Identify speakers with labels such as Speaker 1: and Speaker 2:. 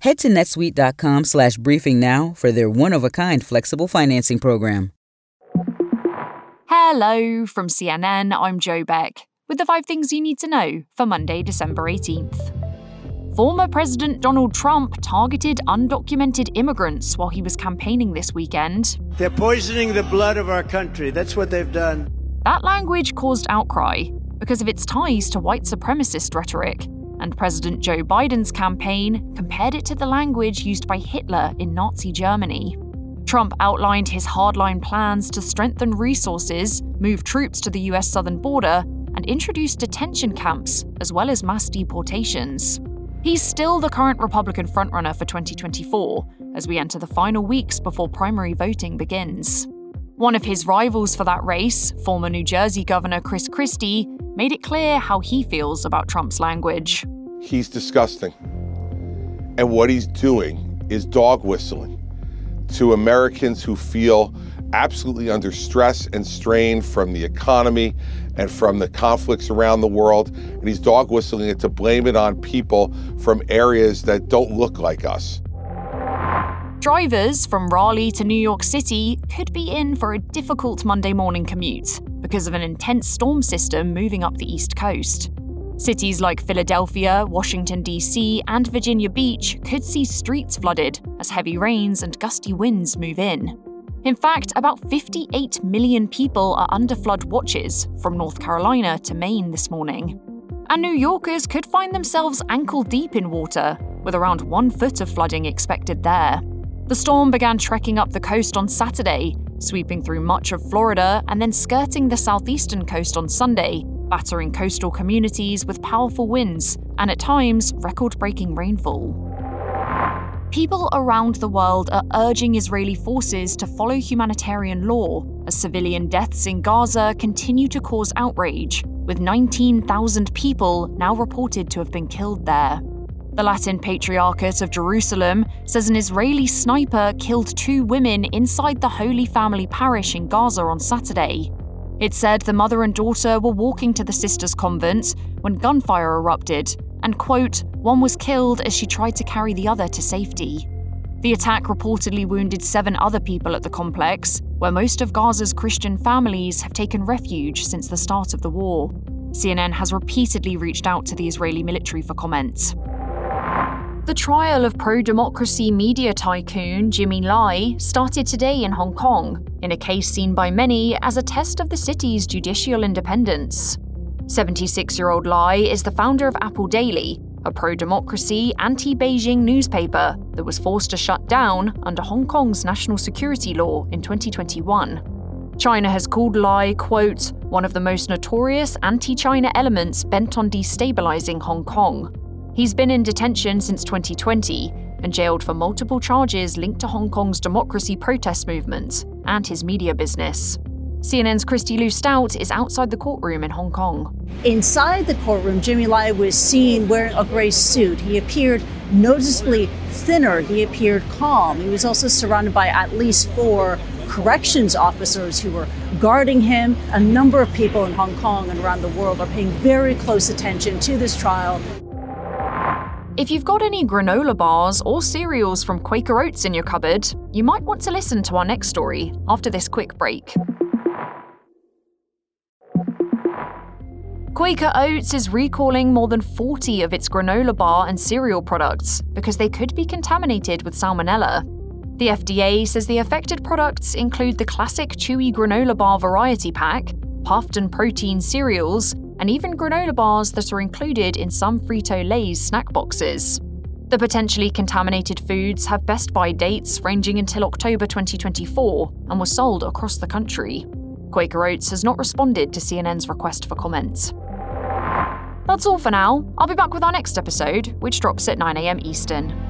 Speaker 1: Head to netsuite.com slash briefing now for their one-of-a-kind flexible financing program.
Speaker 2: Hello from CNN, I'm Joe Beck, with the five things you need to know for Monday, December 18th. Former President Donald Trump targeted undocumented immigrants while he was campaigning this weekend.
Speaker 3: They're poisoning the blood of our country. That's what they've done.
Speaker 2: That language caused outcry because of its ties to white supremacist rhetoric and President Joe Biden's campaign compared it to the language used by Hitler in Nazi Germany. Trump outlined his hardline plans to strengthen resources, move troops to the US southern border, and introduce detention camps, as well as mass deportations. He's still the current Republican frontrunner for 2024 as we enter the final weeks before primary voting begins. One of his rivals for that race, former New Jersey Governor Chris Christie, made it clear how he feels about Trump's language.
Speaker 4: He's disgusting. And what he's doing is dog whistling to Americans who feel absolutely under stress and strain from the economy and from the conflicts around the world. And he's dog whistling it to blame it on people from areas that don't look like us.
Speaker 2: Drivers from Raleigh to New York City could be in for a difficult Monday morning commute because of an intense storm system moving up the East Coast. Cities like Philadelphia, Washington, D.C., and Virginia Beach could see streets flooded as heavy rains and gusty winds move in. In fact, about 58 million people are under flood watches from North Carolina to Maine this morning. And New Yorkers could find themselves ankle deep in water, with around one foot of flooding expected there. The storm began trekking up the coast on Saturday, sweeping through much of Florida and then skirting the southeastern coast on Sunday, battering coastal communities with powerful winds and at times record breaking rainfall. People around the world are urging Israeli forces to follow humanitarian law as civilian deaths in Gaza continue to cause outrage, with 19,000 people now reported to have been killed there. The Latin Patriarchate of Jerusalem says an Israeli sniper killed two women inside the Holy Family Parish in Gaza on Saturday. It said the mother and daughter were walking to the sisters' convent when gunfire erupted, and, quote, one was killed as she tried to carry the other to safety. The attack reportedly wounded seven other people at the complex, where most of Gaza's Christian families have taken refuge since the start of the war. CNN has repeatedly reached out to the Israeli military for comment. The trial of pro democracy media tycoon Jimmy Lai started today in Hong Kong, in a case seen by many as a test of the city's judicial independence. 76 year old Lai is the founder of Apple Daily, a pro democracy, anti Beijing newspaper that was forced to shut down under Hong Kong's national security law in 2021. China has called Lai, quote, one of the most notorious anti China elements bent on destabilizing Hong Kong. He's been in detention since 2020 and jailed for multiple charges linked to Hong Kong's democracy protest movement and his media business. CNN's Kristie Lu Stout is outside the courtroom in Hong Kong.
Speaker 5: Inside the courtroom, Jimmy Lai was seen wearing a gray suit. He appeared noticeably thinner. He appeared calm. He was also surrounded by at least four corrections officers who were guarding him. A number of people in Hong Kong and around the world are paying very close attention to this trial.
Speaker 2: If you've got any granola bars or cereals from Quaker Oats in your cupboard, you might want to listen to our next story after this quick break. Quaker Oats is recalling more than 40 of its granola bar and cereal products because they could be contaminated with salmonella. The FDA says the affected products include the classic chewy granola bar variety pack, puffed and protein cereals, and even granola bars that are included in some Frito Lay's snack boxes. The potentially contaminated foods have best buy dates ranging until October 2024 and were sold across the country. Quaker Oats has not responded to CNN's request for comment. That's all for now. I'll be back with our next episode, which drops at 9am Eastern.